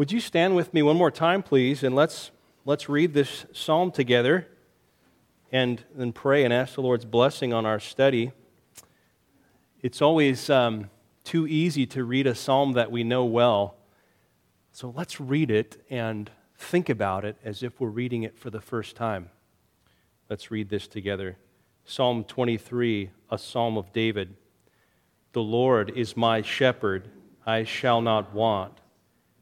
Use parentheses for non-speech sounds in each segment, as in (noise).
Would you stand with me one more time, please, and let's, let's read this psalm together and then pray and ask the Lord's blessing on our study. It's always um, too easy to read a psalm that we know well. So let's read it and think about it as if we're reading it for the first time. Let's read this together. Psalm 23, a psalm of David. The Lord is my shepherd, I shall not want.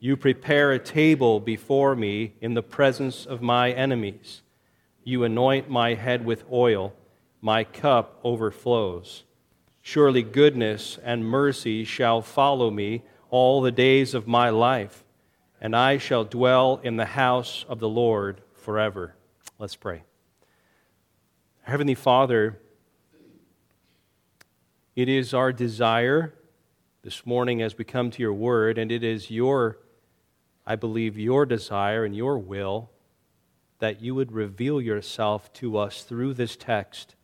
You prepare a table before me in the presence of my enemies. You anoint my head with oil, my cup overflows. Surely goodness and mercy shall follow me all the days of my life, and I shall dwell in the house of the Lord forever. Let's pray. Heavenly Father, it is our desire this morning as we come to your word, and it is your I believe your desire and your will that you would reveal yourself to us through this text,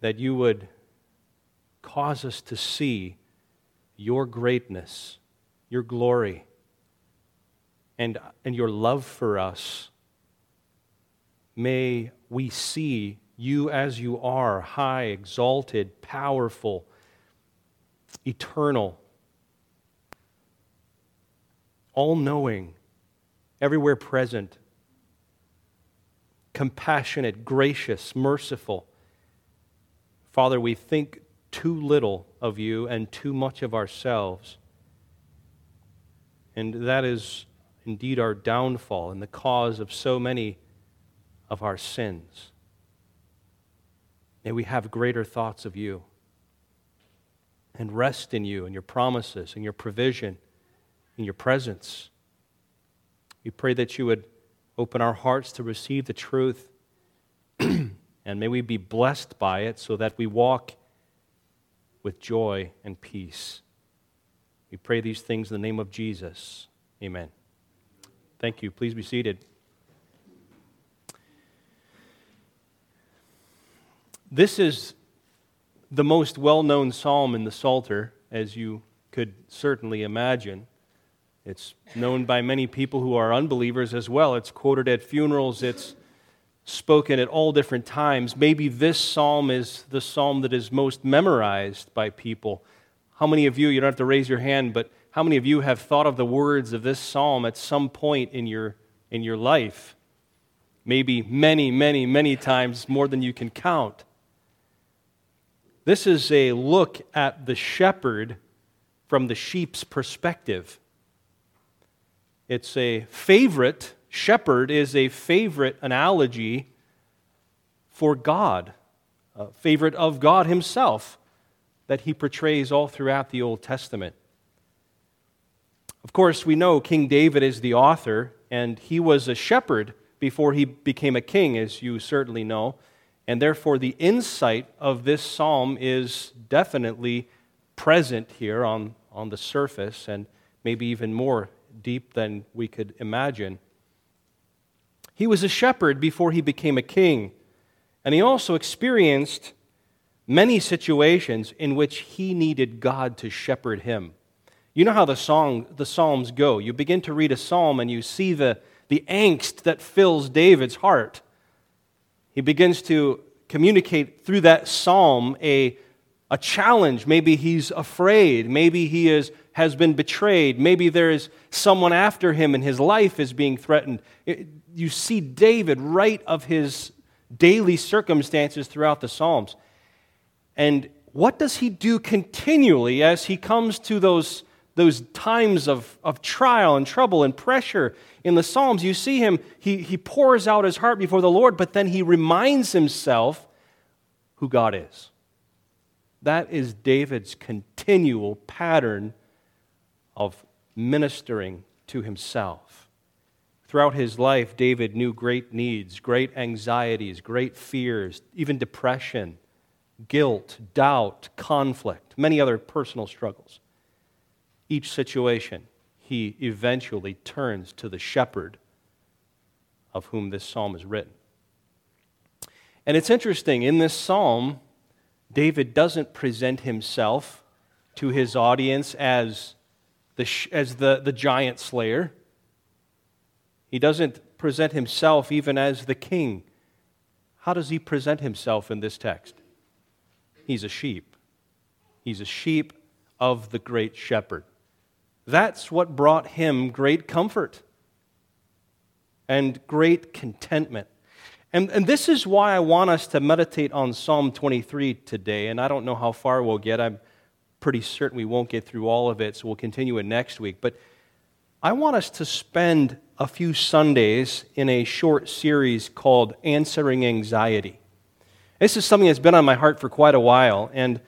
that you would cause us to see your greatness, your glory, and, and your love for us. May we see you as you are, high, exalted, powerful, eternal all knowing, everywhere present, compassionate, gracious, merciful. Father, we think too little of you and too much of ourselves. And that is indeed our downfall and the cause of so many of our sins. May we have greater thoughts of you and rest in you and your promises and your provision in your presence. We pray that you would open our hearts to receive the truth, (clears throat) and may we be blessed by it so that we walk with joy and peace. We pray these things in the name of Jesus. Amen. Thank you. Please be seated. This is the most well known psalm in the Psalter, as you could certainly imagine. It's known by many people who are unbelievers as well. It's quoted at funerals, it's spoken at all different times. Maybe this psalm is the psalm that is most memorized by people. How many of you, you don't have to raise your hand, but how many of you have thought of the words of this psalm at some point in your, in your life? Maybe many, many, many times more than you can count. This is a look at the shepherd from the sheep's perspective. It's a favorite, shepherd is a favorite analogy for God, a favorite of God Himself that He portrays all throughout the Old Testament. Of course, we know King David is the author, and he was a shepherd before he became a king, as you certainly know. And therefore, the insight of this psalm is definitely present here on, on the surface, and maybe even more deep than we could imagine. He was a shepherd before he became a king, and he also experienced many situations in which he needed God to shepherd him. You know how the, song, the Psalms go. You begin to read a psalm and you see the, the angst that fills David's heart. He begins to communicate through that psalm a, a challenge. Maybe he's afraid. Maybe he is has been betrayed. Maybe there is someone after him and his life is being threatened. You see David write of his daily circumstances throughout the Psalms. And what does he do continually as he comes to those, those times of, of trial and trouble and pressure in the Psalms? You see him, he, he pours out his heart before the Lord, but then he reminds himself who God is. That is David's continual pattern of ministering to himself Throughout his life, David knew great needs, great anxieties, great fears, even depression, guilt, doubt, conflict, many other personal struggles. Each situation, he eventually turns to the shepherd of whom this psalm is written. And it's interesting, in this psalm, David doesn't present himself to his audience as the, as the, the giant slayer. He doesn't present himself even as the king. How does he present himself in this text? He's a sheep. He's a sheep of the great shepherd. That's what brought him great comfort and great contentment. And, and this is why I want us to meditate on Psalm 23 today. And I don't know how far we'll get. I'm pretty certain we won't get through all of it, so we'll continue it next week. But I want us to spend a few Sundays in a short series called Answering Anxiety. This is something that's been on my heart for quite a while. And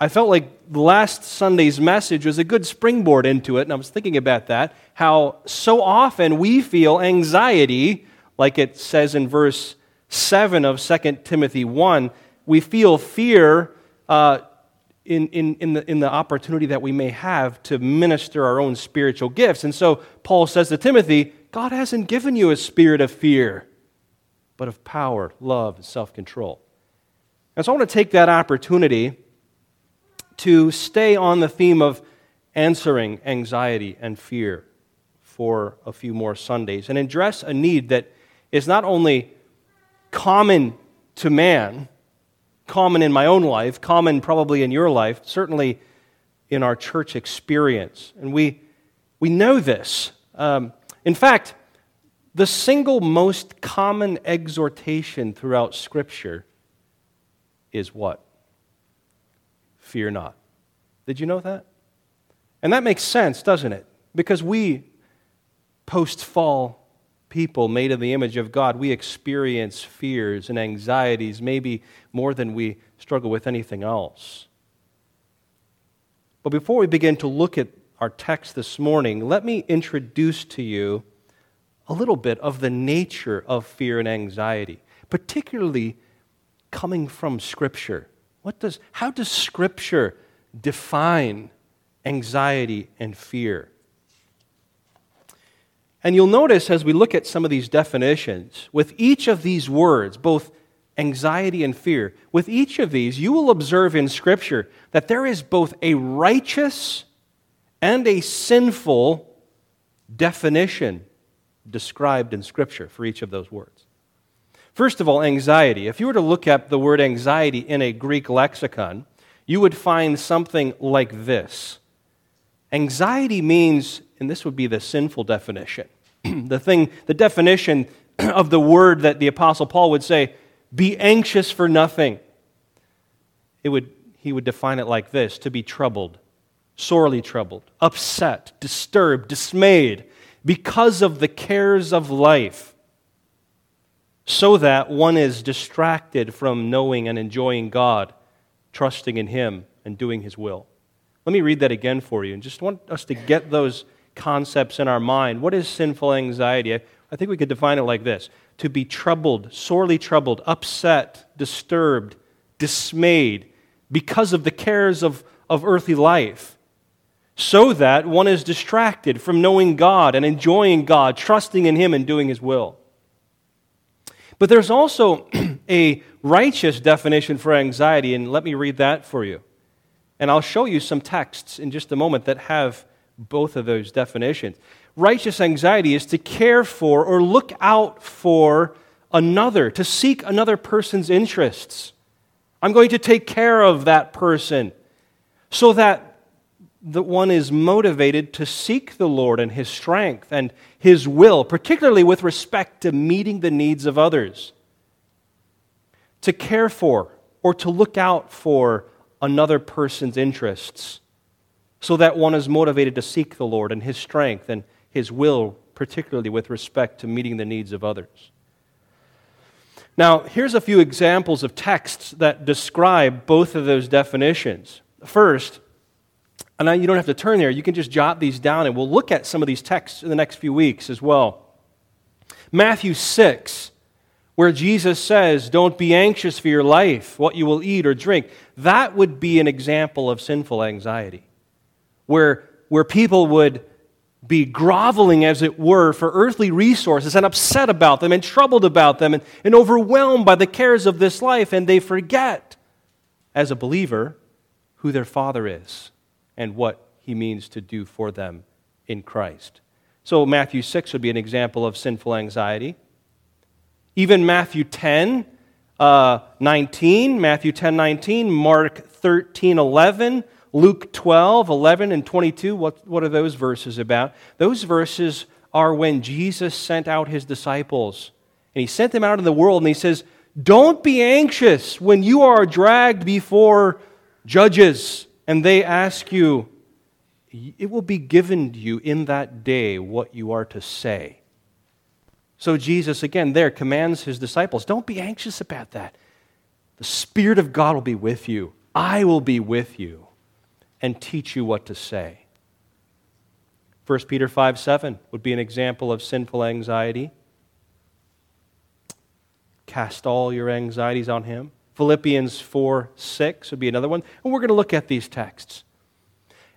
I felt like last Sunday's message was a good springboard into it, and I was thinking about that. How so often we feel anxiety, like it says in verse 7 of 2 Timothy 1. We feel fear uh, in, in, in, the, in the opportunity that we may have to minister our own spiritual gifts. And so Paul says to Timothy, God hasn't given you a spirit of fear, but of power, love, and self control. And so I want to take that opportunity to stay on the theme of answering anxiety and fear for a few more Sundays and address a need that is not only common to man, common in my own life, common probably in your life, certainly in our church experience. And we, we know this. Um, in fact, the single most common exhortation throughout Scripture is what? Fear not. Did you know that? And that makes sense, doesn't it? Because we, post fall people made in the image of God, we experience fears and anxieties, maybe more than we struggle with anything else. But before we begin to look at our text this morning, let me introduce to you a little bit of the nature of fear and anxiety, particularly coming from Scripture. What does, how does Scripture define anxiety and fear? And you'll notice as we look at some of these definitions, with each of these words, both anxiety and fear, with each of these, you will observe in Scripture that there is both a righteous and a sinful definition described in Scripture for each of those words. First of all, anxiety. If you were to look up the word anxiety in a Greek lexicon, you would find something like this Anxiety means, and this would be the sinful definition, (clears throat) the thing, the definition (clears throat) of the word that the Apostle Paul would say, be anxious for nothing. It would, he would define it like this to be troubled, sorely troubled, upset, disturbed, dismayed because of the cares of life, so that one is distracted from knowing and enjoying God, trusting in Him, and doing His will. Let me read that again for you and just want us to get those concepts in our mind. What is sinful anxiety? I, think we could define it like this to be troubled, sorely troubled, upset, disturbed, dismayed because of the cares of, of earthly life so that one is distracted from knowing God and enjoying God, trusting in Him and doing His will. But there's also (clears throat) a righteous definition for anxiety, and let me read that for you. And I'll show you some texts in just a moment that have both of those definitions. Righteous anxiety is to care for or look out for another, to seek another person's interests. I'm going to take care of that person so that that one is motivated to seek the Lord and His strength and His will, particularly with respect to meeting the needs of others. To care for or to look out for another person's interests, so that one is motivated to seek the Lord and His strength and His will, particularly with respect to meeting the needs of others. Now, here's a few examples of texts that describe both of those definitions. First, and you don't have to turn there, you can just jot these down, and we'll look at some of these texts in the next few weeks as well. Matthew 6, where Jesus says, Don't be anxious for your life, what you will eat or drink, that would be an example of sinful anxiety, where, where people would be groveling, as it were, for earthly resources and upset about them and troubled about them and, and overwhelmed by the cares of this life, and they forget, as a believer, who their Father is and what He means to do for them in Christ. So, Matthew 6 would be an example of sinful anxiety. Even Matthew 10, uh, 19, Matthew 10, 19, Mark 13, 11, Luke 12, 11, and 22, what, what are those verses about? Those verses are when Jesus sent out his disciples. And he sent them out in the world, and he says, Don't be anxious when you are dragged before judges, and they ask you, it will be given to you in that day what you are to say. So Jesus, again, there commands his disciples don't be anxious about that. The Spirit of God will be with you, I will be with you and teach you what to say. 1 Peter 5 7 would be an example of sinful anxiety. Cast all your anxieties on him. Philippians 4 6 would be another one. And we're going to look at these texts.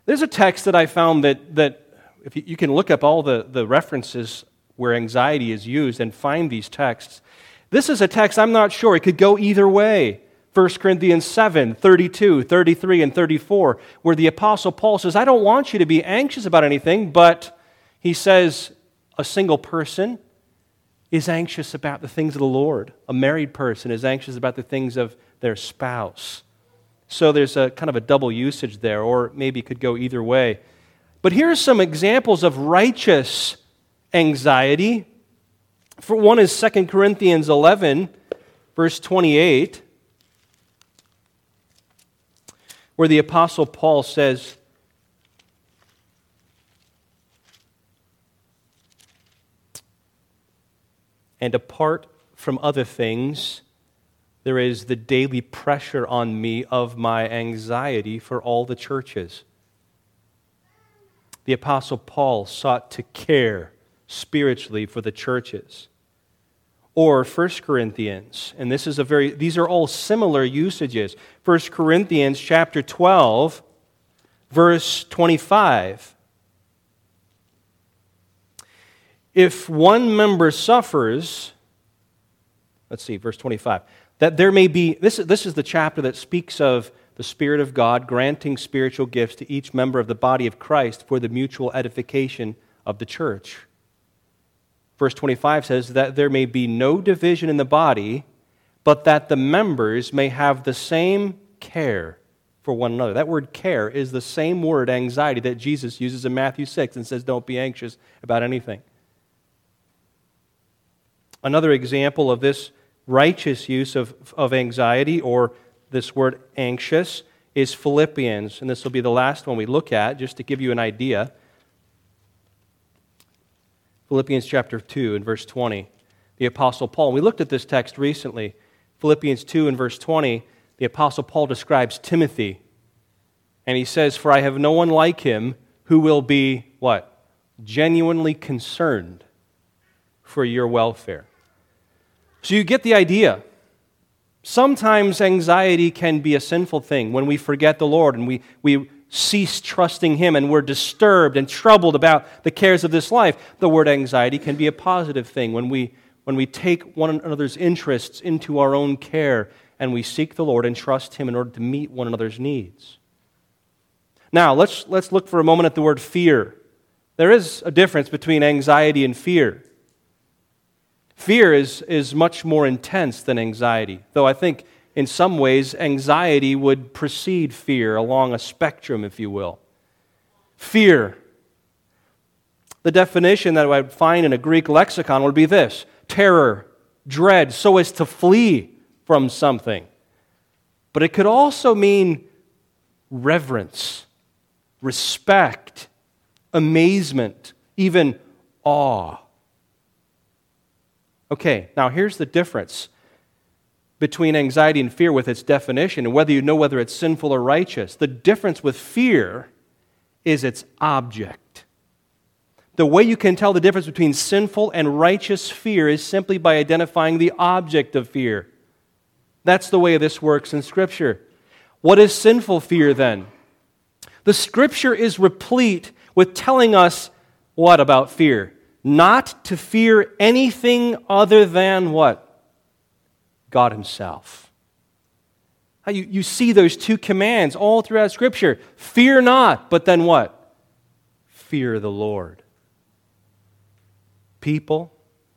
There's a text that I found that, that if you, you can look up all the, the references where anxiety is used and find these texts. This is a text I'm not sure. It could go either way. 1 Corinthians 7, 32, 33, and 34, where the Apostle Paul says, I don't want you to be anxious about anything, but he says a single person is anxious about the things of the Lord. A married person is anxious about the things of their spouse. So there's a kind of a double usage there, or maybe it could go either way. But here are some examples of righteous anxiety. For one is 2 Corinthians 11, verse 28. Where the Apostle Paul says, And apart from other things, there is the daily pressure on me of my anxiety for all the churches. The Apostle Paul sought to care spiritually for the churches or 1 Corinthians. And this is a very these are all similar usages. 1 Corinthians chapter 12 verse 25. If one member suffers, let's see, verse 25, that there may be, this, this is the chapter that speaks of the Spirit of God granting spiritual gifts to each member of the body of Christ for the mutual edification of the church. Verse 25 says that there may be no division in the body, but that the members may have the same care for one another. That word care is the same word anxiety that Jesus uses in Matthew 6 and says, Don't be anxious about anything. Another example of this righteous use of, of anxiety or this word anxious is Philippians. And this will be the last one we look at, just to give you an idea. Philippians chapter 2 and verse 20. The Apostle Paul, we looked at this text recently. Philippians 2 and verse 20, the Apostle Paul describes Timothy. And he says, For I have no one like him who will be what? Genuinely concerned for your welfare. So you get the idea. Sometimes anxiety can be a sinful thing when we forget the Lord and we, we cease trusting Him and we're disturbed and troubled about the cares of this life, the word anxiety can be a positive thing when we, when we take one another's interests into our own care and we seek the Lord and trust Him in order to meet one another's needs. Now, let's, let's look for a moment at the word fear. There is a difference between anxiety and fear. Fear is, is much more intense than anxiety, though I think in some ways, anxiety would precede fear along a spectrum, if you will. Fear. The definition that I would find in a Greek lexicon would be this terror, dread, so as to flee from something. But it could also mean reverence, respect, amazement, even awe. Okay, now here's the difference between anxiety and fear with its definition and whether you know whether it's sinful or righteous. The difference with fear is its object. The way you can tell the difference between sinful and righteous fear is simply by identifying the object of fear. That's the way this works in Scripture. What is sinful fear then? The Scripture is replete with telling us what about fear? Not to fear anything other than what? God Himself. You, you see those two commands all throughout Scripture. Fear not, but then what? Fear the Lord. People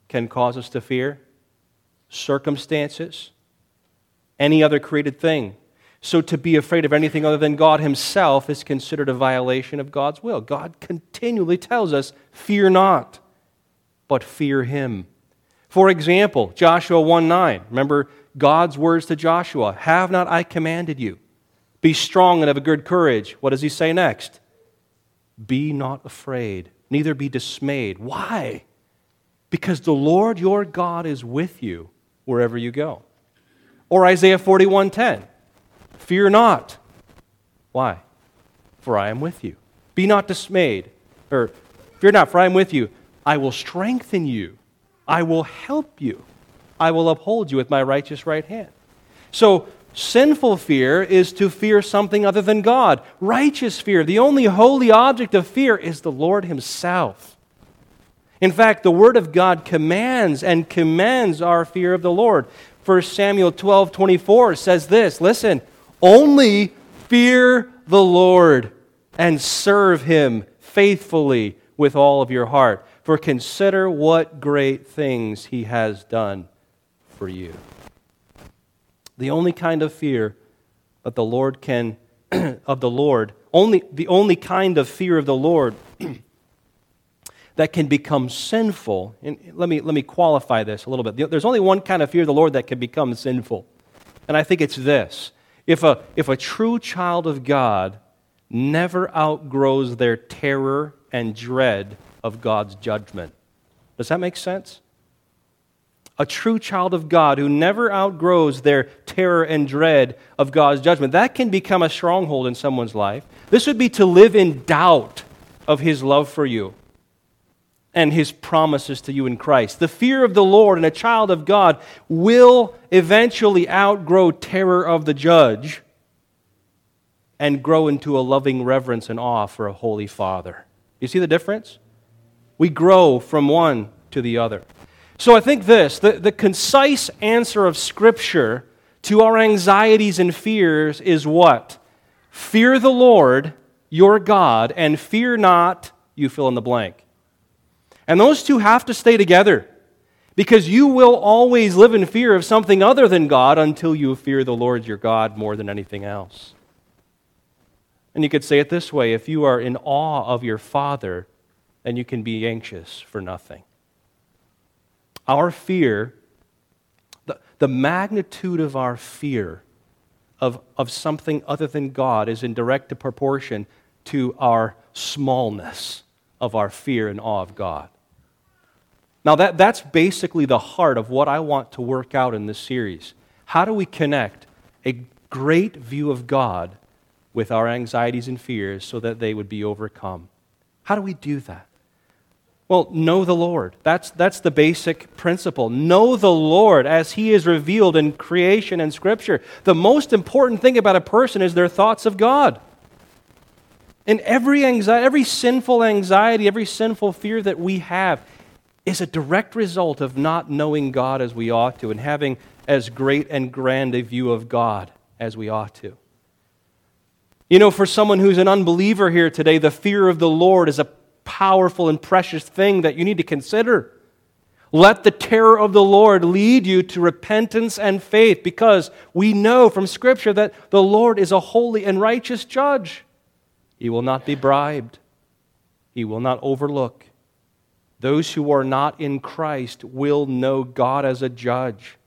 can cause us to fear, circumstances, any other created thing. So to be afraid of anything other than God Himself is considered a violation of God's will. God continually tells us, Fear not, but fear Him. For example, Joshua 1 9. Remember God's words to Joshua Have not I commanded you? Be strong and of a good courage. What does He say next? Be not afraid, neither be dismayed. Why? Because the Lord your God is with you wherever you go. Or Isaiah 41:10. Fear not. Why? For I am with you. Be not dismayed. Or fear not, for I am with you. I will strengthen you. I will help you. I will uphold you with my righteous right hand. So, sinful fear is to fear something other than God. Righteous fear, the only holy object of fear, is the Lord Himself. In fact, the Word of God commands and commends our fear of the Lord. 1 Samuel 12 24 says this Listen, only fear the Lord and serve him faithfully with all of your heart. For consider what great things he has done for you. The only kind of fear that the Lord can, (clears throat) of the Lord, only, the only kind of fear of the Lord (clears throat) that can become sinful. And let me, let me qualify this a little bit. There's only one kind of fear of the Lord that can become sinful. And I think it's this. If a, if a true child of God never outgrows their terror and dread of God's judgment. Does that make sense? A true child of God who never outgrows their terror and dread of God's judgment, that can become a stronghold in someone's life. This would be to live in doubt of his love for you and his promises to you in Christ. The fear of the Lord and a child of God will eventually outgrow terror of the judge and grow into a loving reverence and awe for a holy Father. You see the difference? We grow from one to the other. So I think this the, the concise answer of Scripture to our anxieties and fears is what? Fear the Lord, your God, and fear not, you fill in the blank. And those two have to stay together because you will always live in fear of something other than God until you fear the Lord your God more than anything else. And you could say it this way if you are in awe of your Father, then you can be anxious for nothing. Our fear, the, the magnitude of our fear of, of something other than God is in direct proportion to our smallness of our fear and awe of God. Now, that, that's basically the heart of what I want to work out in this series. How do we connect a great view of God with our anxieties and fears so that they would be overcome? How do we do that? Well, know the Lord. That's, that's the basic principle. Know the Lord as He is revealed in creation and Scripture. The most important thing about a person is their thoughts of God. And every anxiety, every sinful anxiety, every sinful fear that we have is a direct result of not knowing God as we ought to and having as great and grand a view of God as we ought to. You know, for someone who's an unbeliever here today, the fear of the Lord is a powerful and precious thing that you need to consider. Let the terror of the Lord lead you to repentance and faith because we know from Scripture that the Lord is a holy and righteous judge. He will not be bribed, He will not overlook. Those who are not in Christ will know God as a judge.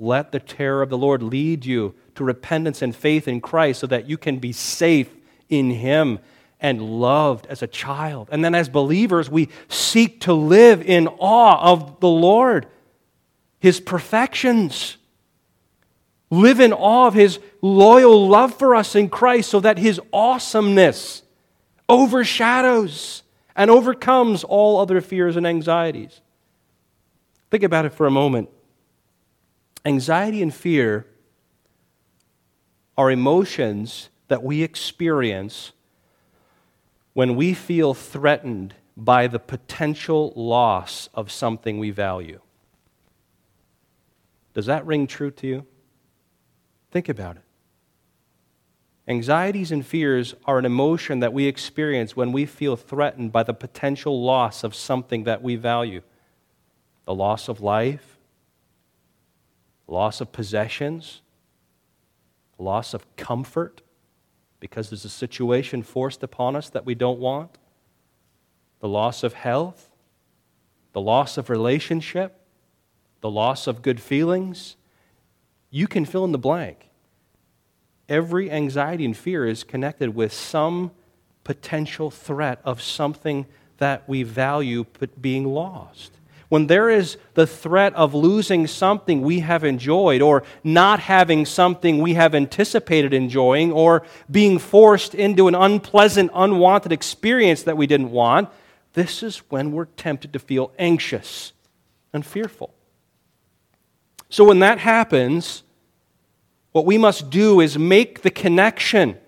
Let the terror of the Lord lead you to repentance and faith in Christ so that you can be safe in Him and loved as a child. And then as believers, we seek to live in awe of the Lord, His perfections. Live in awe of His loyal love for us in Christ so that His awesomeness overshadows and overcomes all other fears and anxieties. Think about it for a moment. Anxiety and fear are emotions that we experience when we feel threatened by the potential loss of something we value. Does that ring true to you? Think about it. Anxieties and fears are an emotion that we experience when we feel threatened by the potential loss of something that we value the loss of life, loss of possessions, loss of comfort because there's a situation forced upon us that we don't want, the loss of health, the loss of relationship, the loss of good feelings. You can fill in the blank. Every anxiety and fear is connected with some potential threat of something that we value being lost when there is the threat of losing something we have enjoyed, or not having something we have anticipated enjoying, or being forced into an unpleasant, unwanted experience that we didn't want, this is when we're tempted to feel anxious and fearful. So when that happens, what we must do is make the connection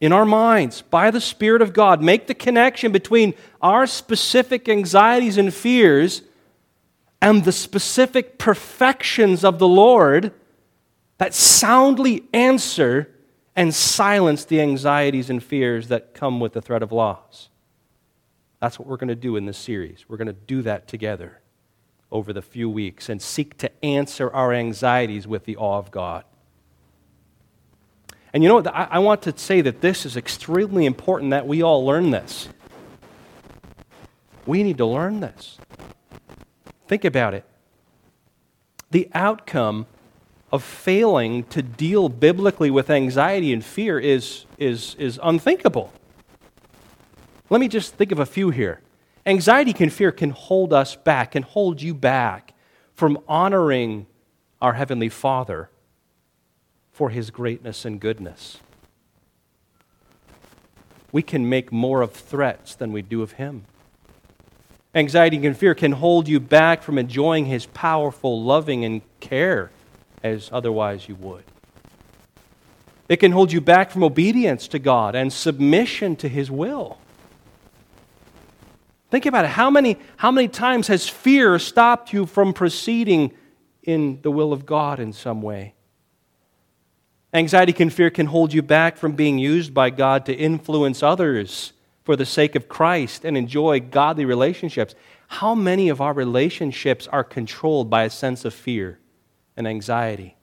in our minds by the Spirit of God, make the connection between our specific anxieties and fears and the specific perfections of the Lord that soundly answer and silence the anxieties and fears that come with the threat of loss. That's what we're going to do in this series. We're going to do that together over the few weeks and seek to answer our anxieties with the awe of God. And you know what? I, I want to say that this is extremely important that we all learn this. We need to learn this. Think about it. The outcome of failing to deal biblically with anxiety and fear is, is, is unthinkable. Let me just think of a few here. Anxiety and fear can hold us back, can hold you back from honoring our Heavenly Father for his greatness and goodness. We can make more of threats than we do of him. Anxiety and fear can hold you back from enjoying his powerful loving and care as otherwise you would. It can hold you back from obedience to God and submission to his will. Think about it. How many, how many times has fear stopped you from proceeding in the will of God in some way? Anxiety and fear can hold you back from being used by God to influence others for the sake of Christ and enjoy godly relationships. How many of our relationships are controlled by a sense of fear and anxiety?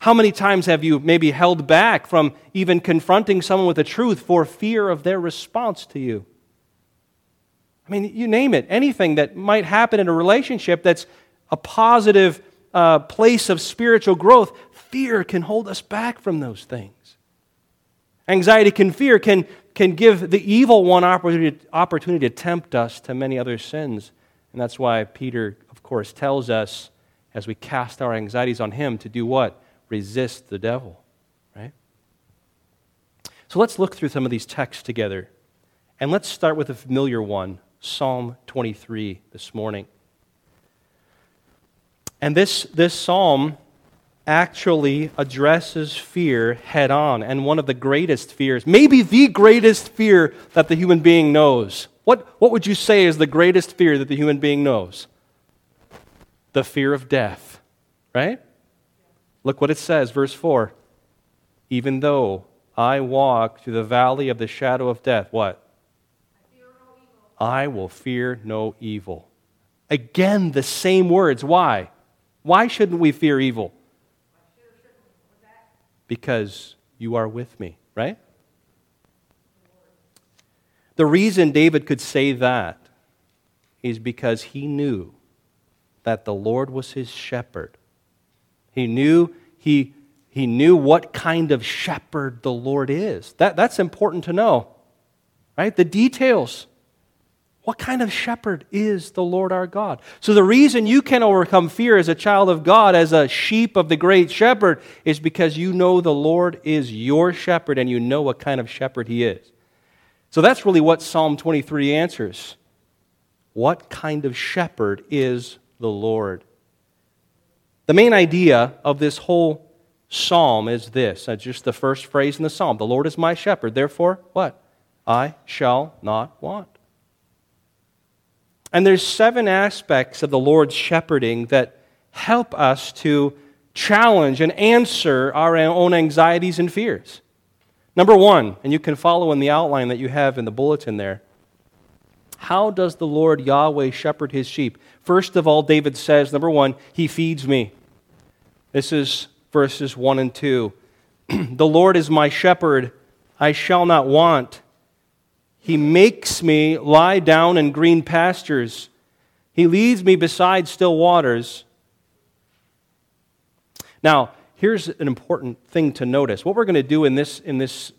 How many times have you maybe held back from even confronting someone with the truth for fear of their response to you? I mean, you name it, anything that might happen in a relationship that's a positive uh, place of spiritual growth, fear can hold us back from those things. Anxiety can fear can, can give the evil one opportunity, opportunity to tempt us to many other sins. And that's why Peter, of course, tells us as we cast our anxieties on him to do what? Resist the devil, right? So let's look through some of these texts together. And let's start with a familiar one, Psalm 23, this morning. And this, this psalm actually addresses fear head on, and one of the greatest fears, maybe the greatest fear that the human being knows. What, what would you say is the greatest fear that the human being knows? The fear of death, right? Look what it says, verse 4. Even though I walk through the valley of the shadow of death, what? I, I will fear no evil. Again, the same words. Why? Why shouldn't we fear evil? Because you are with me, right? The reason David could say that is because he knew that the Lord was his shepherd. He knew he, he knew what kind of shepherd the Lord is. That, that's important to know, right? The details. What kind of shepherd is the Lord our God? So, the reason you can overcome fear as a child of God, as a sheep of the great shepherd, is because you know the Lord is your shepherd and you know what kind of shepherd he is. So that's really what Psalm 23 answers. What kind of shepherd is the Lord? The main idea of this whole psalm is this. That's just the first phrase in the psalm. The Lord is my shepherd. Therefore, what? I shall not want. And there's seven aspects of the Lord's shepherding that help us to challenge and answer our own anxieties and fears. Number one, and you can follow in the outline that you have in the bulletin there. How does the Lord Yahweh shepherd his sheep? First of all, David says, number one, he feeds me. This is verses 1 and 2. (clears throat) the Lord is my shepherd, I shall not want. He makes me lie down in green pastures. He leads me beside still waters. Now, here's an important thing to notice. What we're going to do in this, in this,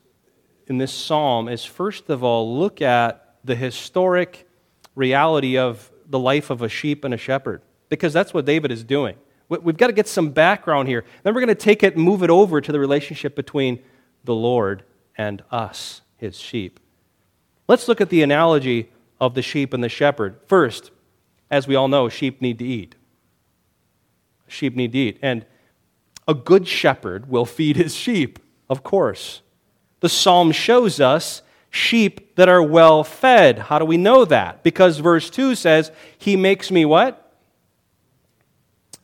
in this psalm is, first of all, look at the historic reality of the life of a sheep and a shepherd, because that's what David is doing. We've got to get some background here. Then we're going to take it and move it over to the relationship between the Lord and us, his sheep. Let's look at the analogy of the sheep and the shepherd. First, as we all know, sheep need to eat. Sheep need to eat. And a good shepherd will feed his sheep, of course. The psalm shows us sheep that are well fed. How do we know that? Because verse 2 says, He makes me what?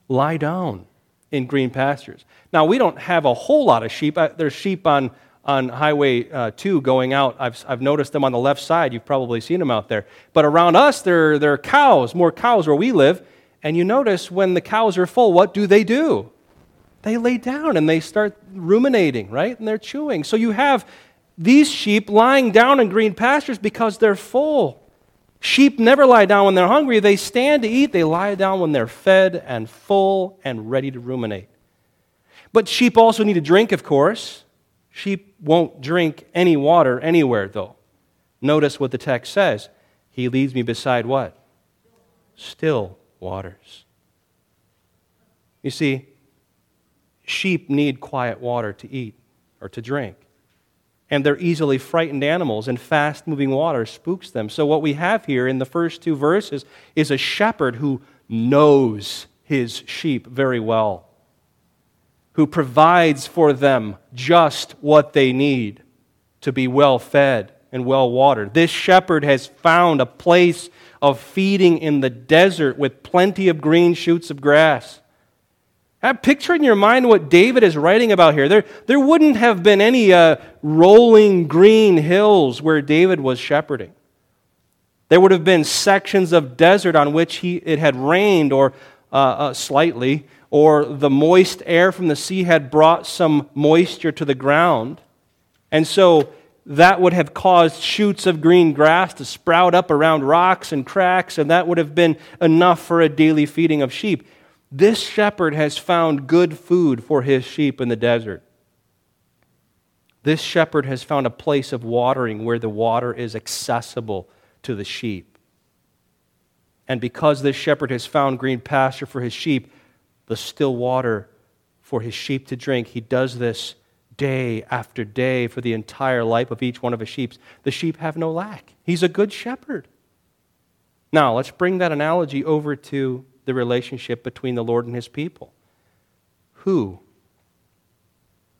Lie down in green pastures. Now, we don't have a whole lot of sheep. Uh, there's sheep on on Highway uh, 2 going out. I've, I've noticed them on the left side. You've probably seen them out there. But around us, there, there are cows, more cows where we live. And you notice when the cows are full, what do they do? They lay down and they start ruminating, right? And they're chewing. So you have these sheep lying down in green pastures because they're full. Sheep never lie down when they're hungry. They stand to eat. They lie down when they're fed and full and ready to ruminate. But sheep also need to drink, of course. Sheep won't drink any water anywhere, though. Notice what the text says. He leads me beside what? Still waters. You see, sheep need quiet water to eat or to drink. And they're easily frightened animals, and fast moving water spooks them. So, what we have here in the first two verses is a shepherd who knows his sheep very well who provides for them just what they need to be well fed and well watered. This shepherd has found a place of feeding in the desert with plenty of green shoots of grass. Have picture in your mind what David is writing about here. There, there wouldn't have been any uh, rolling green hills where David was shepherding. There would have been sections of desert on which he, it had rained or uh, uh, slightly, or the moist air from the sea had brought some moisture to the ground. And so that would have caused shoots of green grass to sprout up around rocks and cracks, and that would have been enough for a daily feeding of sheep. This shepherd has found good food for his sheep in the desert. This shepherd has found a place of watering where the water is accessible to the sheep. And because this shepherd has found green pasture for his sheep, the still water for his sheep to drink. He does this day after day for the entire life of each one of his sheep. The sheep have no lack. He's a good shepherd. Now, let's bring that analogy over to the relationship between the Lord and his people. Who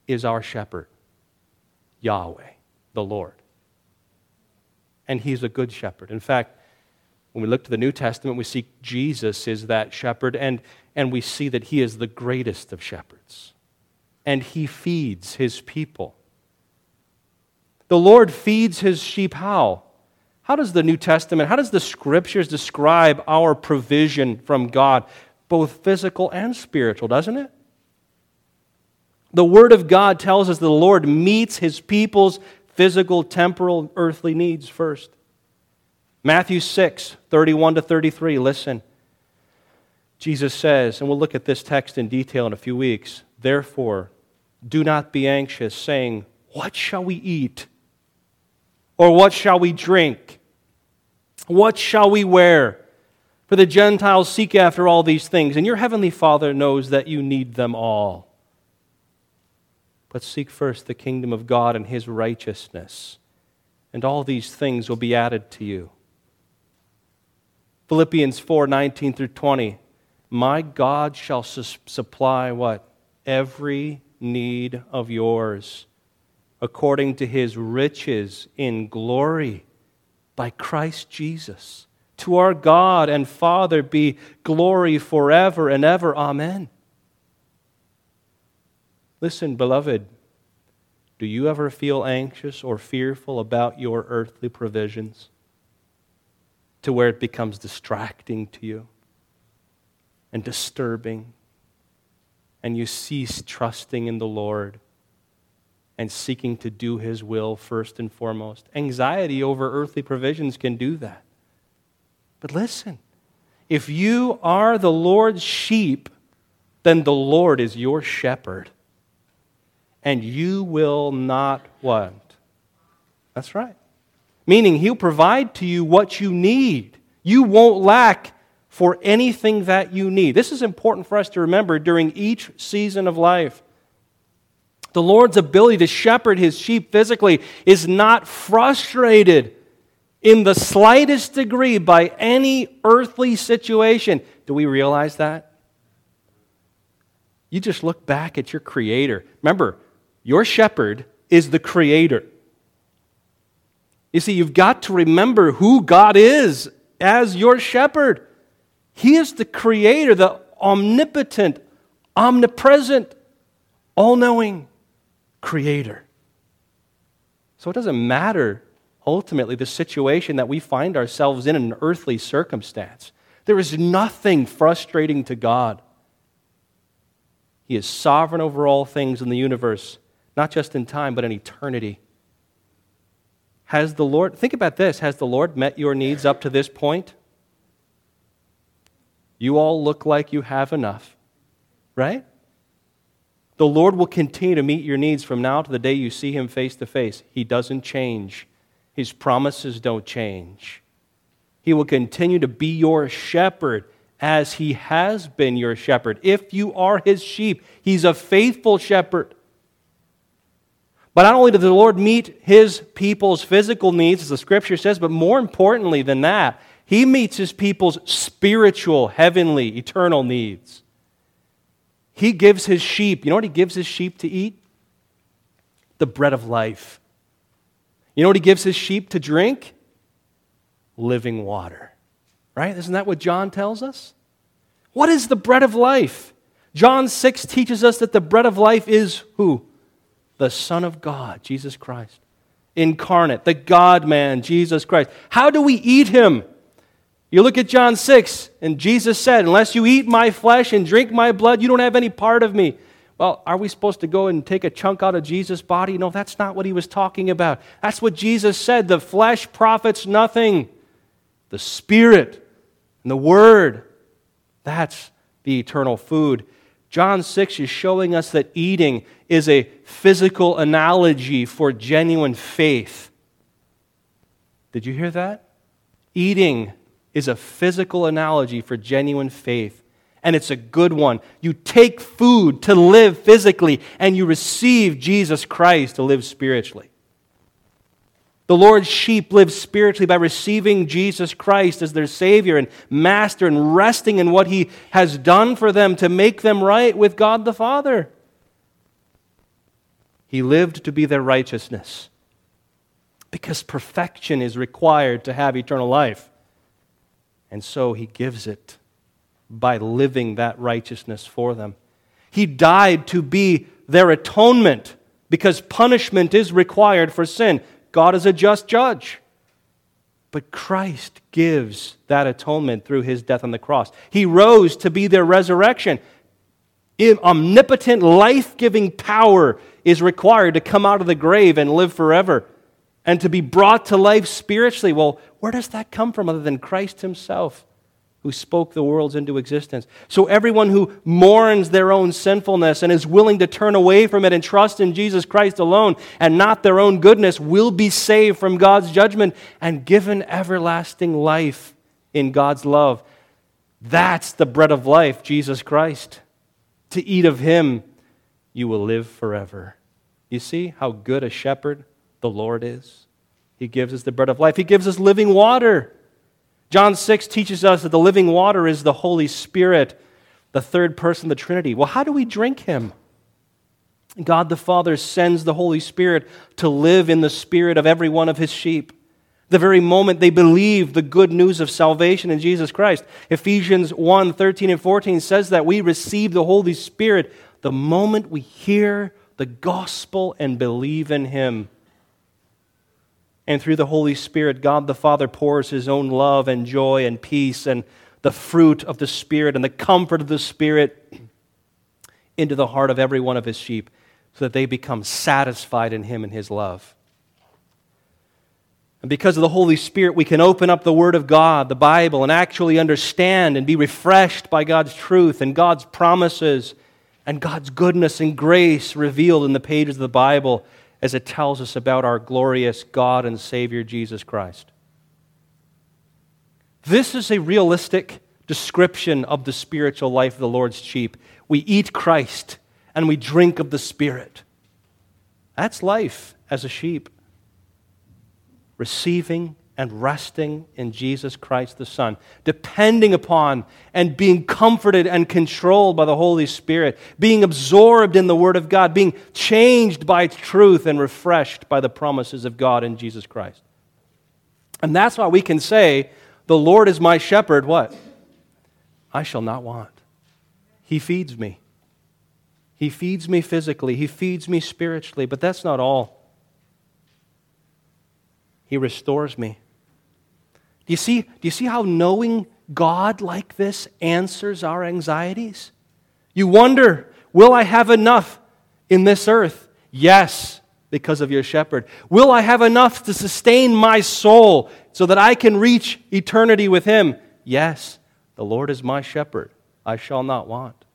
is our shepherd? Yahweh, the Lord. And he's a good shepherd. In fact, when we look to the New Testament, we see Jesus is that shepherd, and and we see that he is the greatest of shepherds. And he feeds his people. The Lord feeds his sheep how? How does the New Testament, how does the scriptures describe our provision from God, both physical and spiritual, doesn't it? The Word of God tells us the Lord meets his people's physical, temporal, earthly needs first. Matthew 6, 31 to 33, listen. Jesus says, and we'll look at this text in detail in a few weeks, therefore, do not be anxious, saying, What shall we eat? Or what shall we drink? What shall we wear? For the Gentiles seek after all these things, and your heavenly Father knows that you need them all. But seek first the kingdom of God and his righteousness, and all these things will be added to you. Philippians 4 19 through 20. My God shall su- supply what? Every need of yours according to his riches in glory by Christ Jesus. To our God and Father be glory forever and ever. Amen. Listen, beloved, do you ever feel anxious or fearful about your earthly provisions to where it becomes distracting to you and disturbing, and you cease trusting in the Lord? and seeking to do His will first and foremost. Anxiety over earthly provisions can do that. But listen, if you are the Lord's sheep, then the Lord is your shepherd. And you will not what? That's right. Meaning, He'll provide to you what you need. You won't lack for anything that you need. This is important for us to remember during each season of life. The Lord's ability to shepherd his sheep physically is not frustrated in the slightest degree by any earthly situation. Do we realize that? You just look back at your Creator. Remember, your shepherd is the Creator. You see, you've got to remember who God is as your shepherd. He is the Creator, the omnipotent, omnipresent, all knowing creator. So it doesn't matter ultimately the situation that we find ourselves in, an earthly circumstance. There is nothing frustrating to God. He is sovereign over all things in the universe, not just in time, but in eternity. Has the Lord, think about this, has the Lord met your needs up to this point? You all look like you have enough, right? The Lord will continue to meet your needs from now to the day you see Him face to face. He doesn't change, His promises don't change. He will continue to be your shepherd as He has been your shepherd. If you are His sheep, He's a faithful shepherd. But not only does the Lord meet His people's physical needs, as the scripture says, but more importantly than that, He meets His people's spiritual, heavenly, eternal needs. He gives his sheep, you know what he gives his sheep to eat? The bread of life. You know what he gives his sheep to drink? Living water. Right? Isn't that what John tells us? What is the bread of life? John 6 teaches us that the bread of life is who? The Son of God, Jesus Christ. Incarnate, the God man, Jesus Christ. How do we eat him? You look at John 6, and Jesus said, Unless you eat my flesh and drink my blood, you don't have any part of me. Well, are we supposed to go and take a chunk out of Jesus' body? No, that's not what he was talking about. That's what Jesus said. The flesh profits nothing. The Spirit and the Word, that's the eternal food. John 6 is showing us that eating is a physical analogy for genuine faith. Did you hear that? Eating is a physical analogy for genuine faith, and it's a good one. You take food to live physically, and you receive Jesus Christ to live spiritually. The Lord's sheep live spiritually by receiving Jesus Christ as their Savior and Master and resting in what He has done for them to make them right with God the Father. He lived to be their righteousness because perfection is required to have eternal life. And so he gives it by living that righteousness for them. He died to be their atonement because punishment is required for sin. God is a just judge. But Christ gives that atonement through his death on the cross. He rose to be their resurrection. Omnipotent, life giving power is required to come out of the grave and live forever and to be brought to life spiritually. Well, where does that come from other than Christ Himself? Who spoke the worlds into existence. So, everyone who mourns their own sinfulness and is willing to turn away from it and trust in Jesus Christ alone and not their own goodness will be saved from God's judgment and given everlasting life in God's love. That's the bread of life, Jesus Christ. To eat of Him, you will live forever. You see how good a shepherd the Lord is? He gives us the bread of life. He gives us living water. John 6 teaches us that the living water is the Holy Spirit, the third person of the Trinity. Well, how do we drink him? God the Father sends the Holy Spirit to live in the spirit of every one of his sheep. The very moment they believe the good news of salvation in Jesus Christ. Ephesians 1 13 and 14 says that we receive the Holy Spirit the moment we hear the gospel and believe in him. And through the Holy Spirit, God the Father pours his own love and joy and peace and the fruit of the Spirit and the comfort of the Spirit into the heart of every one of his sheep so that they become satisfied in him and his love. And because of the Holy Spirit, we can open up the Word of God, the Bible, and actually understand and be refreshed by God's truth and God's promises and God's goodness and grace revealed in the pages of the Bible as it tells us about our glorious God and Savior Jesus Christ. This is a realistic description of the spiritual life of the Lord's sheep. We eat Christ and we drink of the Spirit. That's life as a sheep. Receiving and resting in Jesus Christ the Son, depending upon and being comforted and controlled by the Holy Spirit, being absorbed in the Word of God, being changed by truth and refreshed by the promises of God in Jesus Christ. And that's why we can say, The Lord is my shepherd, what? I shall not want. He feeds me. He feeds me physically, He feeds me spiritually, but that's not all. He restores me. Do you see, do you see how knowing God like this answers our anxieties? You wonder, will I have enough in this earth? Yes, because of your shepherd. Will I have enough to sustain my soul so that I can reach eternity with him? Yes, the Lord is my shepherd. I shall not want.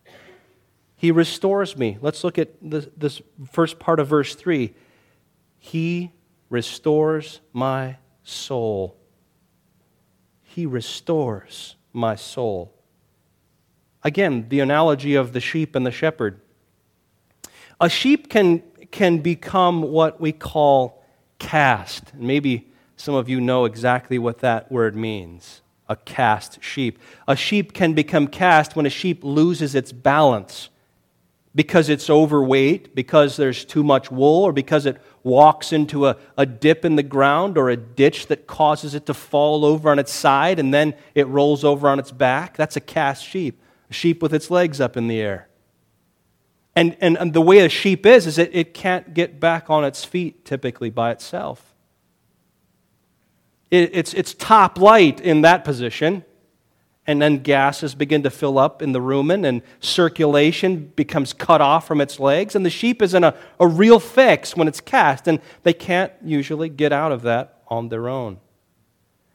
He restores me. Let's look at this, this first part of verse 3. He restores my soul. He restores my soul. Again, the analogy of the sheep and the shepherd. A sheep can, can become what we call cast. Maybe some of you know exactly what that word means a cast sheep. A sheep can become cast when a sheep loses its balance because it's overweight, because there's too much wool, or because it walks into a, a dip in the ground or a ditch that causes it to fall over on its side and then it rolls over on its back. That's a cast sheep, a sheep with its legs up in the air. And, and, and the way a sheep is, is it, it can't get back on its feet typically by itself. It, it's, it's top light in that position and then gases begin to fill up in the rumen, and circulation becomes cut off from its legs, and the sheep is in a, a real fix when it's cast, and they can't usually get out of that on their own.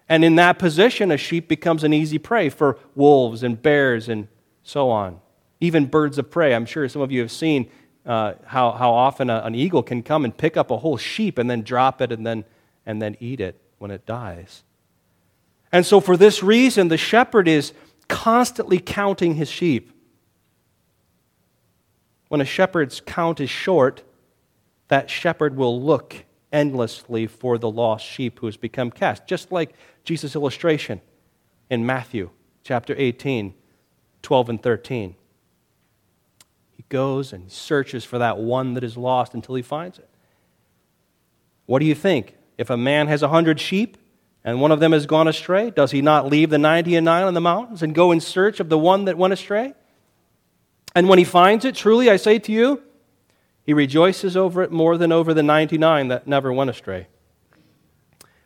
And in that position, a sheep becomes an easy prey for wolves and bears and so on. Even birds of prey. I'm sure some of you have seen uh, how, how often a, an eagle can come and pick up a whole sheep and then drop it and then, and then eat it when it dies. And so, for this reason, the shepherd is constantly counting his sheep. When a shepherd's count is short, that shepherd will look endlessly for the lost sheep who has become cast, just like Jesus' illustration in Matthew chapter 18, 12 and 13. He goes and searches for that one that is lost until he finds it. What do you think? If a man has a hundred sheep and one of them has gone astray, does he not leave the 90 and 9 in the mountains and go in search of the one that went astray? And when he finds it, truly I say to you, he rejoices over it more than over the 99 that never went astray.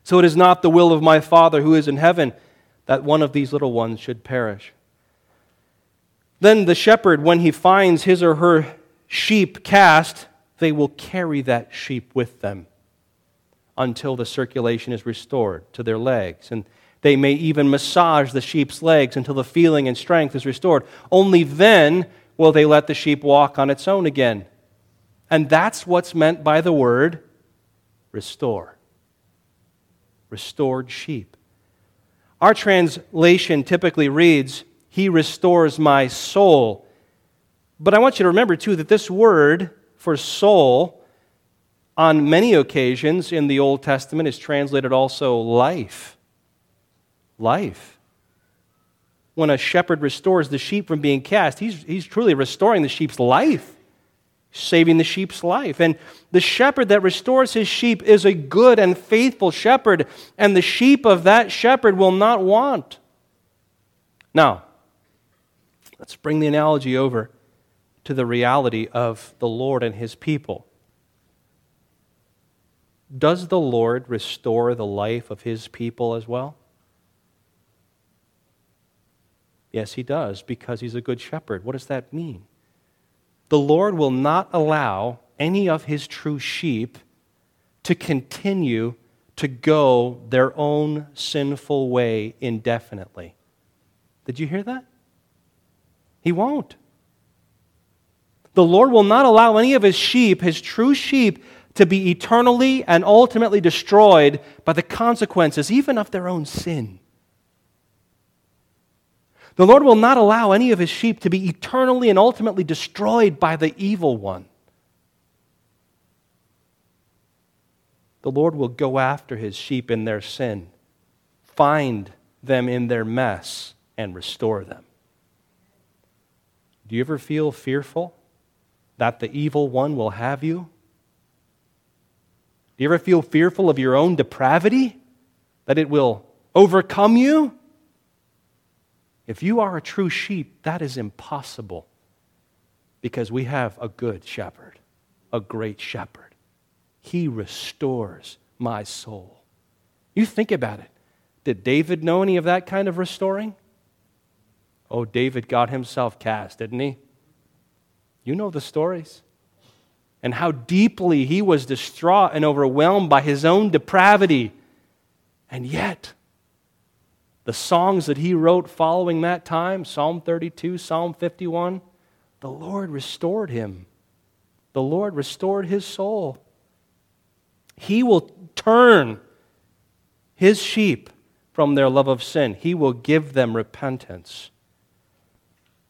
So it is not the will of my Father who is in heaven that one of these little ones should perish. Then the shepherd, when he finds his or her sheep cast, they will carry that sheep with them until the circulation is restored to their legs. And they may even massage the sheep's legs until the feeling and strength is restored. Only then will they let the sheep walk on its own again. And that's what's meant by the word restore. Restored sheep. Our translation typically reads, He restores my soul. But I want you to remember, too, that this word for soul on many occasions in the Old Testament is translated also life. Life. When a shepherd restores the sheep from being cast, he's, he's truly restoring the sheep's life, saving the sheep's life. And the shepherd that restores his sheep is a good and faithful shepherd, and the sheep of that shepherd will not want. Now, let's bring the analogy over to the reality of the Lord and his people. Does the Lord restore the life of his people as well? Yes, he does, because he's a good shepherd. What does that mean? The Lord will not allow any of his true sheep to continue to go their own sinful way indefinitely. Did you hear that? He won't. The Lord will not allow any of his sheep, his true sheep, to be eternally and ultimately destroyed by the consequences, even of their own sin. The Lord will not allow any of his sheep to be eternally and ultimately destroyed by the evil one. The Lord will go after his sheep in their sin, find them in their mess, and restore them. Do you ever feel fearful that the evil one will have you? Do you ever feel fearful of your own depravity? That it will overcome you? If you are a true sheep, that is impossible because we have a good shepherd, a great shepherd. He restores my soul. You think about it. Did David know any of that kind of restoring? Oh, David got himself cast, didn't he? You know the stories and how deeply he was distraught and overwhelmed by his own depravity. And yet, the songs that he wrote following that time Psalm 32, Psalm 51 the Lord restored him. The Lord restored his soul. He will turn his sheep from their love of sin, he will give them repentance.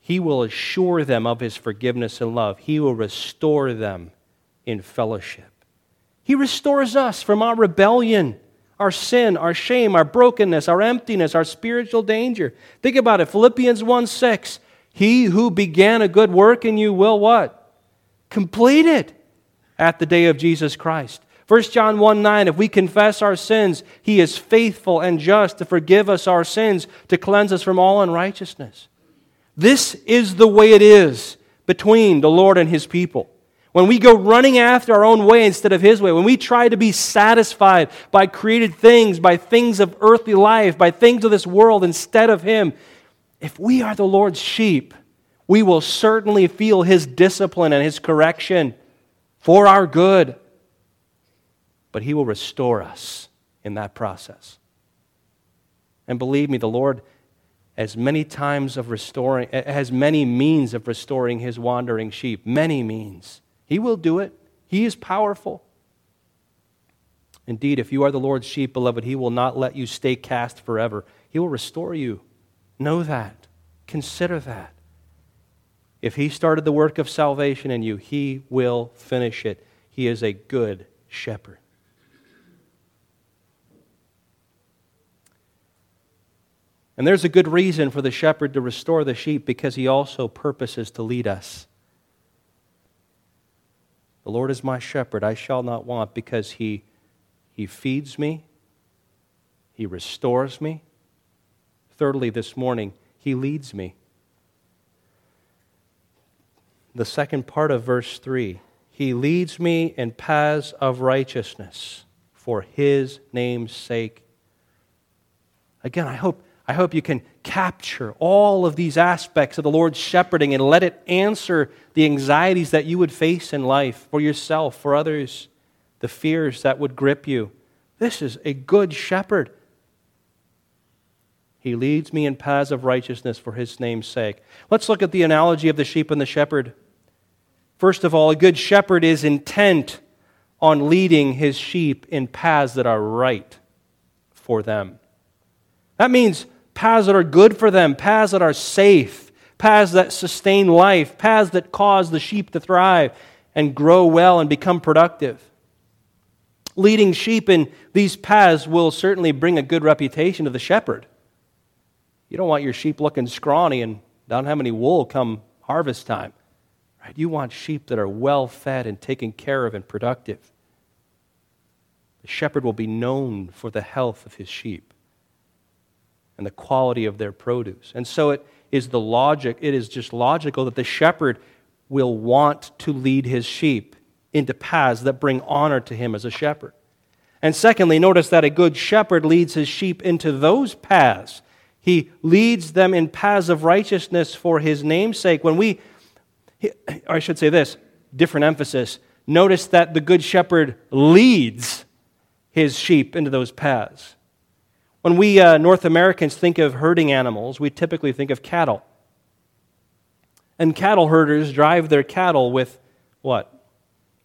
He will assure them of his forgiveness and love. He will restore them in fellowship. He restores us from our rebellion, our sin, our shame, our brokenness, our emptiness, our spiritual danger. Think about it Philippians 1 6. He who began a good work in you will what? Complete it at the day of Jesus Christ. 1 John 1 9, if we confess our sins, he is faithful and just to forgive us our sins, to cleanse us from all unrighteousness. This is the way it is between the Lord and his people. When we go running after our own way instead of His way, when we try to be satisfied by created things, by things of earthly life, by things of this world instead of Him, if we are the Lord's sheep, we will certainly feel His discipline and His correction for our good. But He will restore us in that process. And believe me, the Lord has many times of restoring, has many means of restoring His wandering sheep, many means. He will do it. He is powerful. Indeed, if you are the Lord's sheep, beloved, He will not let you stay cast forever. He will restore you. Know that. Consider that. If He started the work of salvation in you, He will finish it. He is a good shepherd. And there's a good reason for the shepherd to restore the sheep because he also purposes to lead us. The Lord is my shepherd, I shall not want, because he, he feeds me, He restores me. Thirdly, this morning, He leads me. The second part of verse 3 He leads me in paths of righteousness for His name's sake. Again, I hope I hope you can capture all of these aspects of the Lord's shepherding and let it answer the anxieties that you would face in life for yourself, for others, the fears that would grip you. This is a good shepherd. He leads me in paths of righteousness for his name's sake. Let's look at the analogy of the sheep and the shepherd. First of all, a good shepherd is intent on leading his sheep in paths that are right for them. That means paths that are good for them, paths that are safe, paths that sustain life, paths that cause the sheep to thrive and grow well and become productive. Leading sheep in these paths will certainly bring a good reputation to the shepherd. You don't want your sheep looking scrawny and don't have any wool come harvest time. Right? You want sheep that are well fed and taken care of and productive. The shepherd will be known for the health of his sheep and the quality of their produce. And so it is the logic, it is just logical that the shepherd will want to lead his sheep into paths that bring honor to him as a shepherd. And secondly, notice that a good shepherd leads his sheep into those paths. He leads them in paths of righteousness for his name's sake. When we, or I should say this, different emphasis. Notice that the good shepherd leads his sheep into those paths. When we uh, North Americans think of herding animals, we typically think of cattle. And cattle herders drive their cattle with what?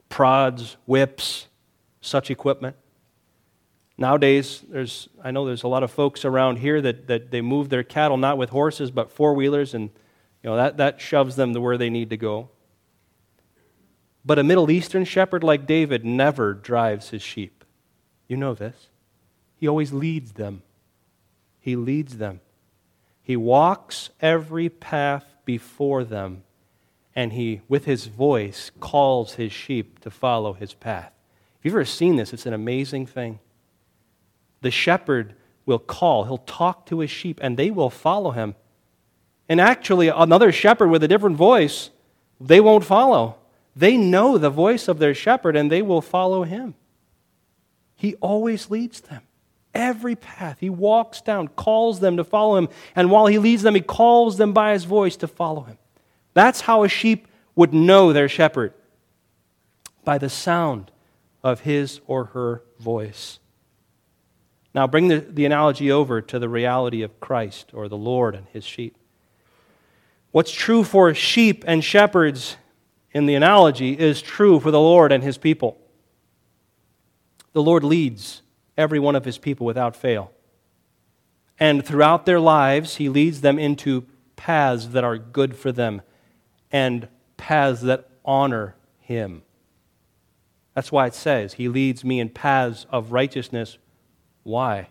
Prods, whips, such equipment. Nowadays, there's, I know there's a lot of folks around here that, that they move their cattle not with horses but four wheelers, and you know, that, that shoves them to where they need to go. But a Middle Eastern shepherd like David never drives his sheep. You know this. He always leads them. He leads them. He walks every path before them, and he, with his voice, calls his sheep to follow his path. If you've ever seen this, it's an amazing thing. The shepherd will call, he'll talk to his sheep, and they will follow him. And actually, another shepherd with a different voice, they won't follow. They know the voice of their shepherd, and they will follow him. He always leads them. Every path he walks down, calls them to follow him. And while he leads them, he calls them by his voice to follow him. That's how a sheep would know their shepherd by the sound of his or her voice. Now, bring the, the analogy over to the reality of Christ or the Lord and his sheep. What's true for sheep and shepherds in the analogy is true for the Lord and his people. The Lord leads every one of his people without fail. And throughout their lives, he leads them into paths that are good for them and paths that honor him. That's why it says, He leads me in paths of righteousness. Why?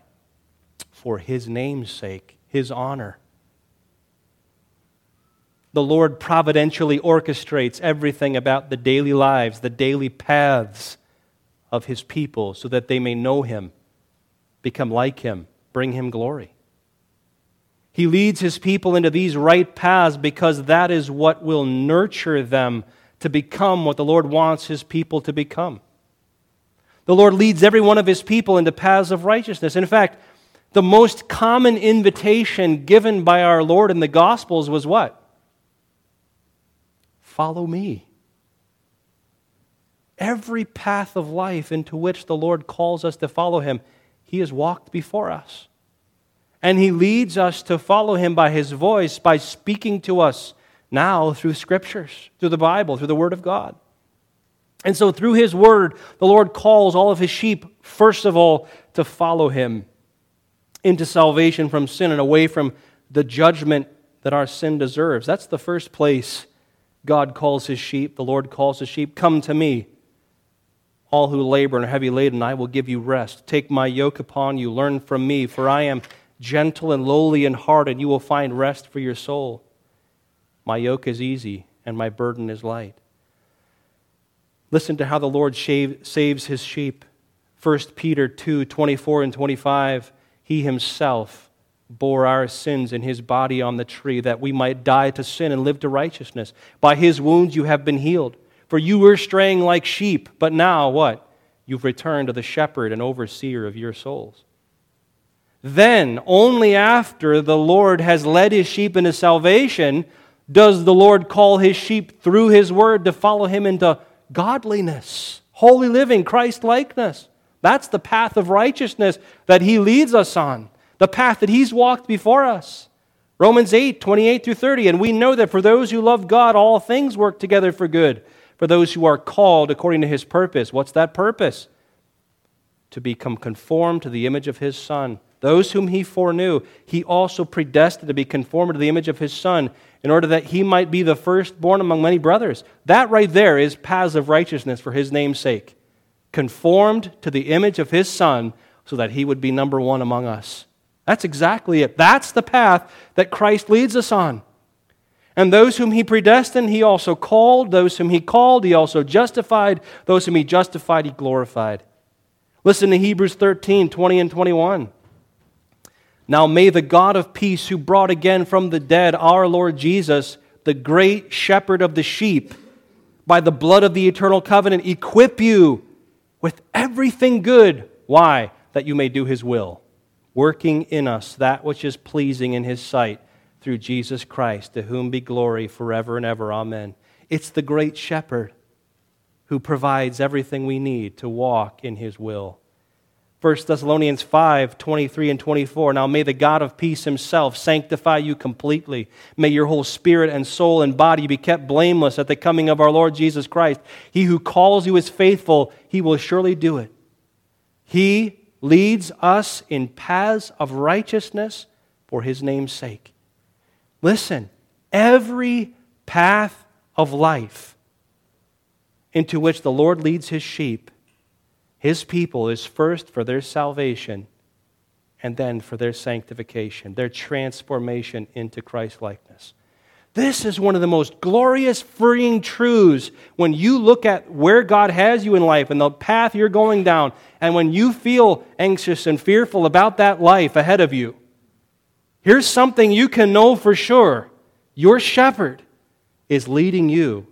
For his name's sake, his honor. The Lord providentially orchestrates everything about the daily lives, the daily paths of his people so that they may know him, become like him, bring him glory. He leads his people into these right paths because that is what will nurture them to become what the Lord wants his people to become. The Lord leads every one of his people into paths of righteousness. In fact, the most common invitation given by our Lord in the Gospels was what? Follow me. Every path of life into which the Lord calls us to follow Him, He has walked before us. And He leads us to follow Him by His voice, by speaking to us now through Scriptures, through the Bible, through the Word of God. And so, through His Word, the Lord calls all of His sheep, first of all, to follow Him into salvation from sin and away from the judgment that our sin deserves. That's the first place God calls His sheep, the Lord calls His sheep, Come to me all who labor and are heavy laden, I will give you rest. Take my yoke upon you, learn from me, for I am gentle and lowly in heart, and you will find rest for your soul. My yoke is easy, and my burden is light. Listen to how the Lord saves his sheep. 1 Peter 2 24 and 25. He himself bore our sins in his body on the tree, that we might die to sin and live to righteousness. By his wounds you have been healed. For you were straying like sheep, but now what? You've returned to the shepherd and overseer of your souls. Then, only after the Lord has led his sheep into salvation, does the Lord call his sheep through his word to follow him into godliness, holy living, Christ likeness. That's the path of righteousness that he leads us on, the path that he's walked before us. Romans 8, 28 through 30. And we know that for those who love God, all things work together for good for those who are called according to his purpose. What's that purpose? To become conformed to the image of his Son. Those whom he foreknew, he also predestined to be conformed to the image of his Son, in order that he might be the firstborn among many brothers. That right there is paths of righteousness for his name's sake. conformed to the image of his Son, so that he would be number one among us. That's exactly it. That's the path that Christ leads us on. And those whom he predestined, he also called. Those whom he called, he also justified. Those whom he justified, he glorified. Listen to Hebrews 13 20 and 21. Now may the God of peace, who brought again from the dead our Lord Jesus, the great shepherd of the sheep, by the blood of the eternal covenant, equip you with everything good. Why? That you may do his will, working in us that which is pleasing in his sight through Jesus Christ, to whom be glory forever and ever. Amen. It's the great shepherd who provides everything we need to walk in his will. 1 Thessalonians 5 23 and 24. Now may the God of peace himself sanctify you completely. May your whole spirit and soul and body be kept blameless at the coming of our Lord Jesus Christ. He who calls you is faithful, he will surely do it. He leads us in paths of righteousness for his name's sake. Listen, every path of life into which the Lord leads his sheep his people is first for their salvation and then for their sanctification, their transformation into Christ likeness. This is one of the most glorious, freeing truths when you look at where God has you in life and the path you're going down, and when you feel anxious and fearful about that life ahead of you. Here's something you can know for sure your shepherd is leading you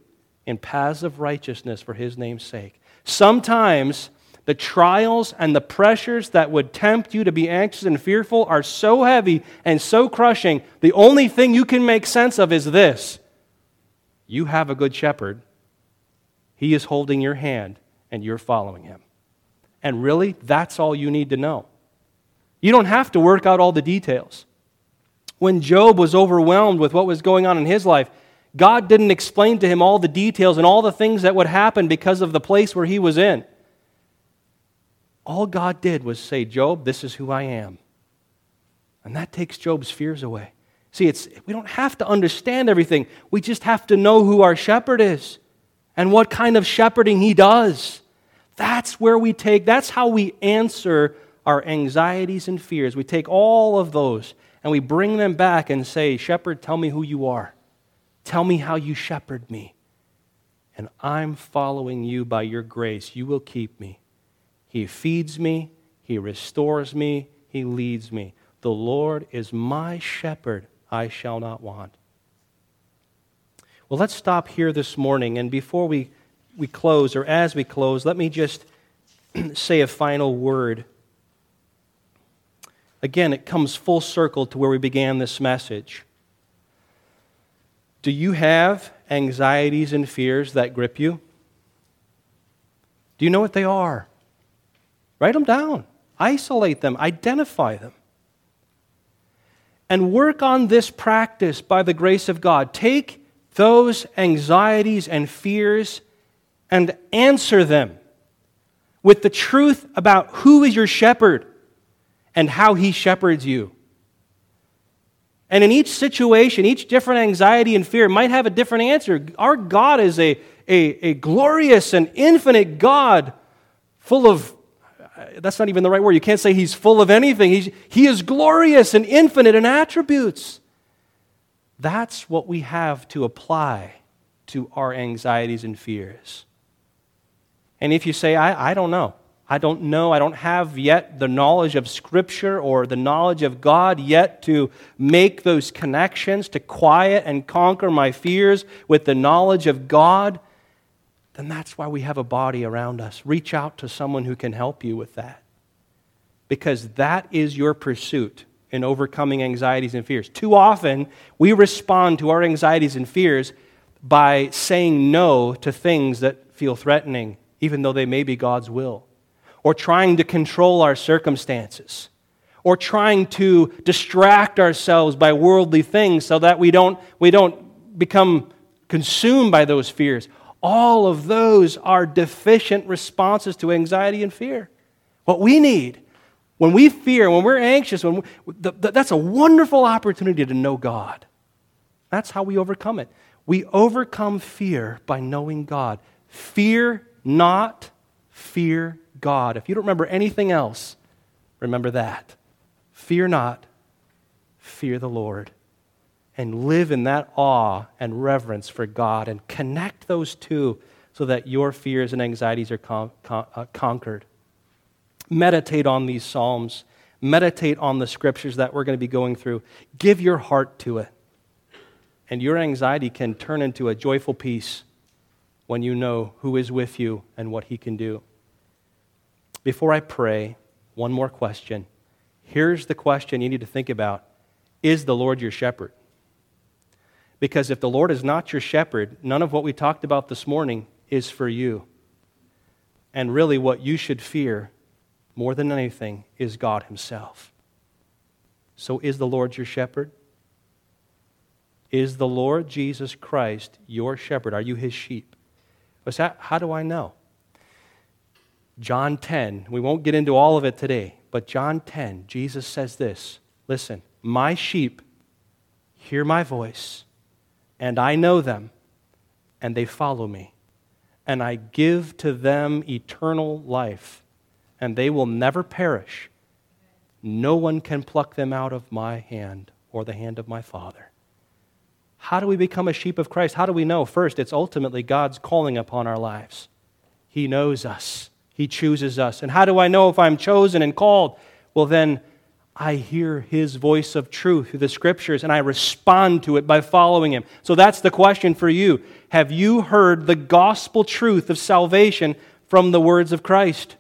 in paths of righteousness for his name's sake. Sometimes the trials and the pressures that would tempt you to be anxious and fearful are so heavy and so crushing. The only thing you can make sense of is this you have a good shepherd. He is holding your hand, and you're following him. And really, that's all you need to know. You don't have to work out all the details. When Job was overwhelmed with what was going on in his life, God didn't explain to him all the details and all the things that would happen because of the place where he was in. All God did was say, Job, this is who I am. And that takes Job's fears away. See, it's, we don't have to understand everything. We just have to know who our shepherd is and what kind of shepherding he does. That's where we take, that's how we answer our anxieties and fears. We take all of those and we bring them back and say, Shepherd, tell me who you are. Tell me how you shepherd me. And I'm following you by your grace. You will keep me. He feeds me, He restores me, He leads me. The Lord is my shepherd, I shall not want. Well, let's stop here this morning. And before we, we close, or as we close, let me just (clears throat) say a final word. Again, it comes full circle to where we began this message. Do you have anxieties and fears that grip you? Do you know what they are? Write them down, isolate them, identify them. And work on this practice by the grace of God. Take those anxieties and fears and answer them with the truth about who is your shepherd and how he shepherds you. And in each situation, each different anxiety and fear might have a different answer. Our God is a, a, a glorious and infinite God full of that's not even the right word. You can't say he's full of anything. He's, he is glorious and infinite in attributes. That's what we have to apply to our anxieties and fears. And if you say, I, I don't know, I don't know, I don't have yet the knowledge of Scripture or the knowledge of God yet to make those connections, to quiet and conquer my fears with the knowledge of God, then that's why we have a body around us. Reach out to someone who can help you with that. Because that is your pursuit in overcoming anxieties and fears. Too often, we respond to our anxieties and fears by saying no to things that feel threatening, even though they may be God's will, or trying to control our circumstances, or trying to distract ourselves by worldly things so that we don't, we don't become consumed by those fears all of those are deficient responses to anxiety and fear. What we need when we fear, when we're anxious, when we, that's a wonderful opportunity to know God. That's how we overcome it. We overcome fear by knowing God. Fear not, Fear God. If you don't remember anything else, remember that. Fear not, fear the Lord. And live in that awe and reverence for God and connect those two so that your fears and anxieties are con- con- uh, conquered. Meditate on these Psalms. Meditate on the scriptures that we're going to be going through. Give your heart to it. And your anxiety can turn into a joyful peace when you know who is with you and what he can do. Before I pray, one more question. Here's the question you need to think about Is the Lord your shepherd? Because if the Lord is not your shepherd, none of what we talked about this morning is for you. And really, what you should fear more than anything is God Himself. So, is the Lord your shepherd? Is the Lord Jesus Christ your shepherd? Are you His sheep? That? How do I know? John 10, we won't get into all of it today, but John 10, Jesus says this Listen, my sheep hear my voice, and I know them, and they follow me. And I give to them eternal life, and they will never perish. No one can pluck them out of my hand or the hand of my Father. How do we become a sheep of Christ? How do we know? First, it's ultimately God's calling upon our lives. He knows us. He chooses us. And how do I know if I'm chosen and called? Well, then I hear his voice of truth through the scriptures and I respond to it by following him. So that's the question for you. Have you heard the gospel truth of salvation from the words of Christ?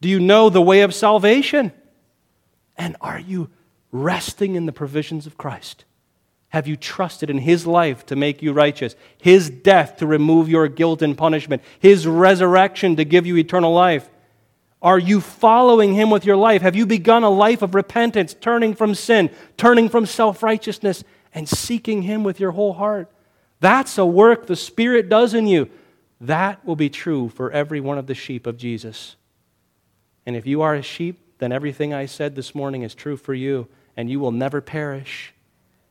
Do you know the way of salvation? And are you resting in the provisions of Christ? Have you trusted in His life to make you righteous? His death to remove your guilt and punishment? His resurrection to give you eternal life? Are you following Him with your life? Have you begun a life of repentance, turning from sin, turning from self righteousness, and seeking Him with your whole heart? That's a work the Spirit does in you. That will be true for every one of the sheep of Jesus. And if you are a sheep, then everything I said this morning is true for you, and you will never perish.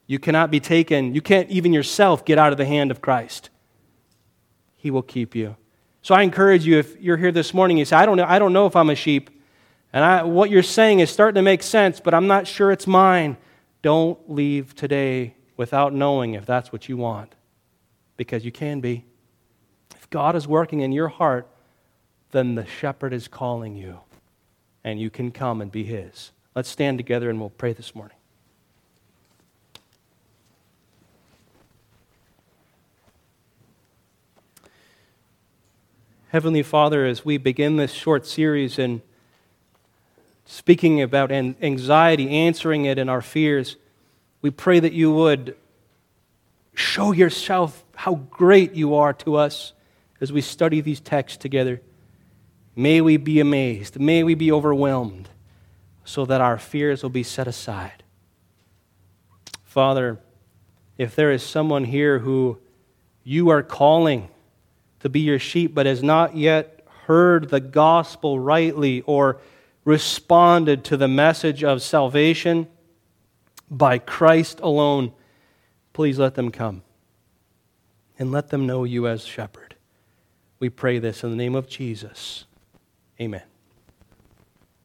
You cannot be taken, you can't even yourself get out of the hand of Christ. He will keep you. So I encourage you, if you're here this morning, you say, I don't know, I don't know if I'm a sheep. And I, what you're saying is starting to make sense, but I'm not sure it's mine. Don't leave today without knowing if that's what you want, because you can be. If God is working in your heart, then the shepherd is calling you, and you can come and be his. Let's stand together and we'll pray this morning. Heavenly Father, as we begin this short series and speaking about anxiety, answering it and our fears, we pray that you would show yourself how great you are to us as we study these texts together. May we be amazed. May we be overwhelmed so that our fears will be set aside. Father, if there is someone here who you are calling, to be your sheep, but has not yet heard the gospel rightly or responded to the message of salvation by Christ alone, please let them come and let them know you as shepherd. We pray this in the name of Jesus. Amen.